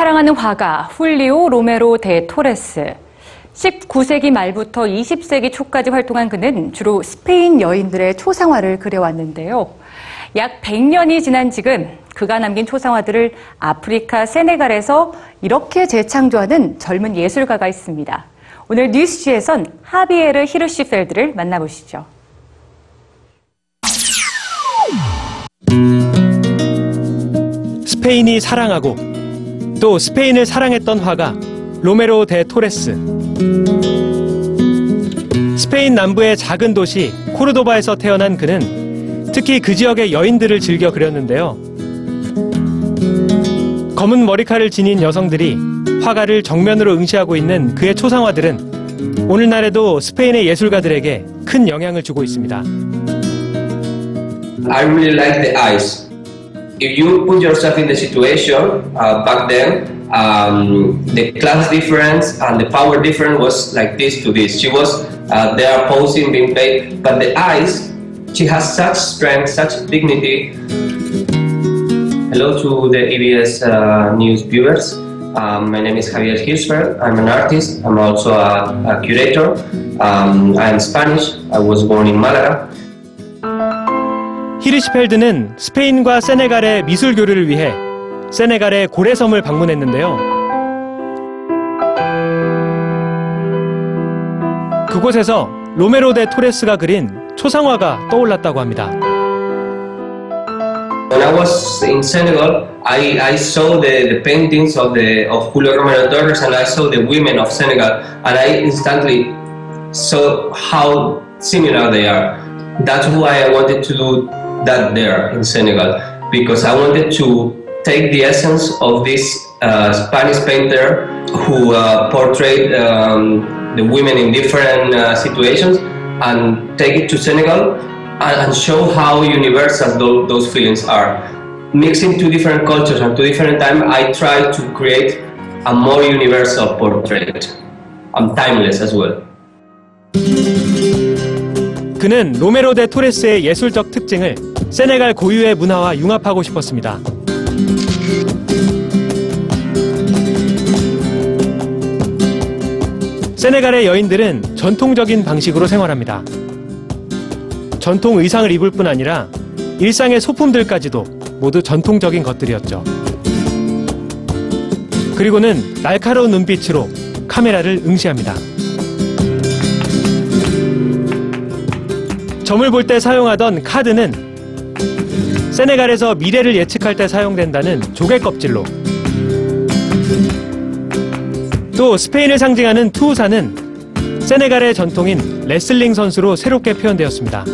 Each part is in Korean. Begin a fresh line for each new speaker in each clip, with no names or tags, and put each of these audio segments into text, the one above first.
유명한 화가 훌리오 로메로 데 토레스. 19세기 말부터 20세기 초까지 활동한 그는 주로 스페인 여인들의 초상화를 그려왔는데요. 약 100년이 지난 지금 그가 남긴 초상화들을 아프리카 세네갈에서 이렇게 재창조하는 젊은 예술가가 있습니다. 오늘 뉴스지에선 하비에르 히르시펠드를 만나보시죠.
스페인이 사랑하고 또 스페인을 사랑했던 화가 로메로 데 토레스. 스페인 남부의 작은 도시 코르도바에서 태어난 그는 특히 그 지역의 여인들을 즐겨 그렸는데요. 검은 머리칼을 지닌 여성들이 화가를 정면으로 응시하고 있는 그의 초상화들은 오늘날에도 스페인의 예술가들에게 큰 영향을 주고 있습니다.
I really like the eyes. If you put yourself in the situation uh, back then, um, the class difference and the power difference was like this to this. She was uh, there posing, being paid, but the eyes, she has such strength, such dignity. Hello to the EBS uh, News viewers. Um, my name is Javier Hirschfeld. I'm an artist. I'm also a, a curator. Um, I'm Spanish. I was born in Malaga.
히르시펠드는 스페인과 세네갈의 미술 교류를 위해 세네갈의 고래섬을 방문했는데요. 그곳에서 로메로 데 토레스가 그린 초상화가 떠올랐다고 합니다.
When I was in Senegal, I, I saw the, the paintings of the of Julio Romero Torres and I saw the women of Senegal and I instantly saw how similar they are. That's why I wanted to do that there in Senegal because I wanted to take the essence of this uh, Spanish painter who uh, portrayed um, the women in different uh, situations and take it to Senegal and, and show how universal those, those feelings are. Mixing two different cultures and two different times, I try to create a more universal portrait. I'm timeless as well.
그는 로메로 데 토레스의 예술적 특징을 세네갈 고유의 문화와 융합하고 싶었습니다. 세네갈의 여인들은 전통적인 방식으로 생활합니다. 전통 의상을 입을 뿐 아니라 일상의 소품들까지도 모두 전통적인 것들이었죠. 그리고는 날카로운 눈빛으로 카메라를 응시합니다. 점을 볼 때 사용하던 카드는 세네갈에서 미래를 예측할 때 사용된다는 조개 껍질로 또 스페인을 상징하는 투우사는 세네갈의 전통인 레슬링 선수로 새롭게 표현되었습니다.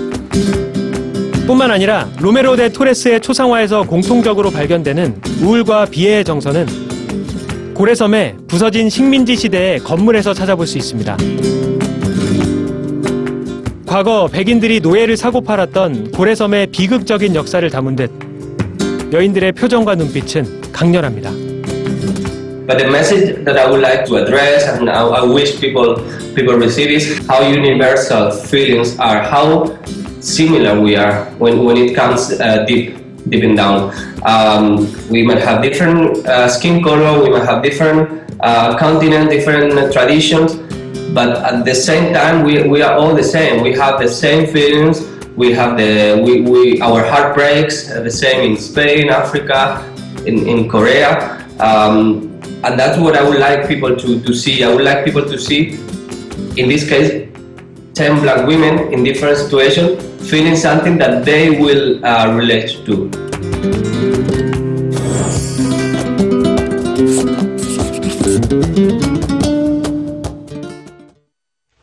뿐만 아니라 로메로 데 토레스의 초상화에서 공통적으로 발견되는 우울과 비애의 정서는 고래섬의 부서진 식민지 시대의 건물에서 찾아볼 수 있습니다. 과거 백인들이 노예를 사고 팔았던 고래섬의 비극적인 역사를 담은 듯 여인들의 표정과 눈빛은 강렬합니다.
But the message that I would like to address and I, I wish people people receive is how universal feelings are, how similar we are when, when it comes uh, deep deep and down. Um, we might have different uh, skin color, we might have different uh, continent, different uh, traditions, but at the same time we, we are all the same. We have the same feelings. We have the we, we our heart breaks uh, the same in Spain, Africa, in, in Korea. Um, and that's what I would like people to, to see. I would like people to see, in this case, 10 black women in different situations feeling something that they will uh, relate to.